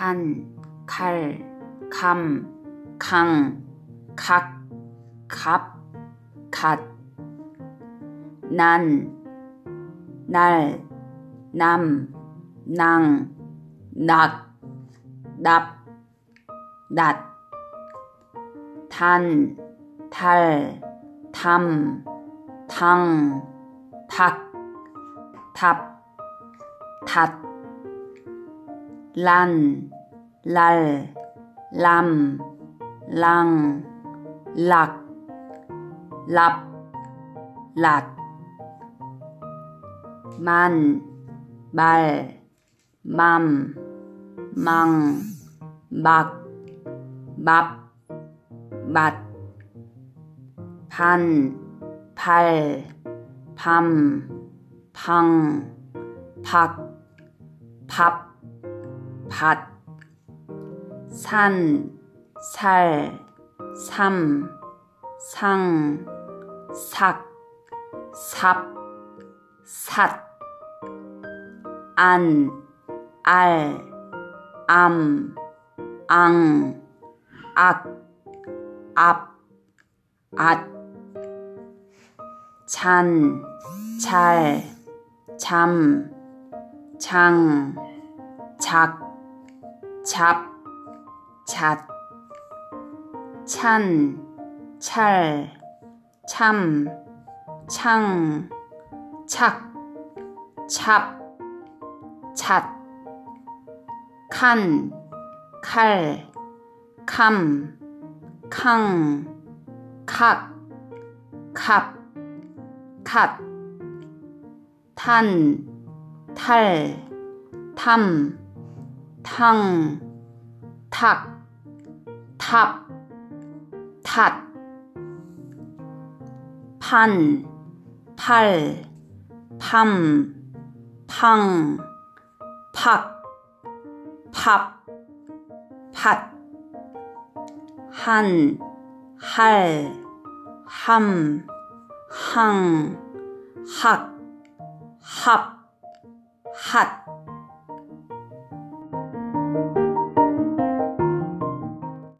간, 칼, 감, 강, 각, 갑, 갓, 난, 날, 남, 낭, 낙, 납, 낫, 단, 달, 담, 당, 닭, 답, 닷, 란, 랄, 람, 랑, 락, 랍, 랏, 만, 말, 맘, 망, 막, 맙, 맛, 반, 발, 밤, 방, 박, 밥, 밭, 산, 살, 삼, 상, 삭, 삽, 삿, 안, 알, 암, 앙, 악, 앞, 앗, 잔, 잘, 잠, 장, 작, 잡, 잣, 찬, 찰, 참, 창, 착, 찹, 잣, 칸, 칼, 캄, 캉, 칵, 캅, 갓, 탄, 탈, 탐, 탕, 탁, 탑, 탓, 판, 팔, 팜, 팡, 팍, 팝, 팥, 한, 할, 함, 항, 학, 합, 핫,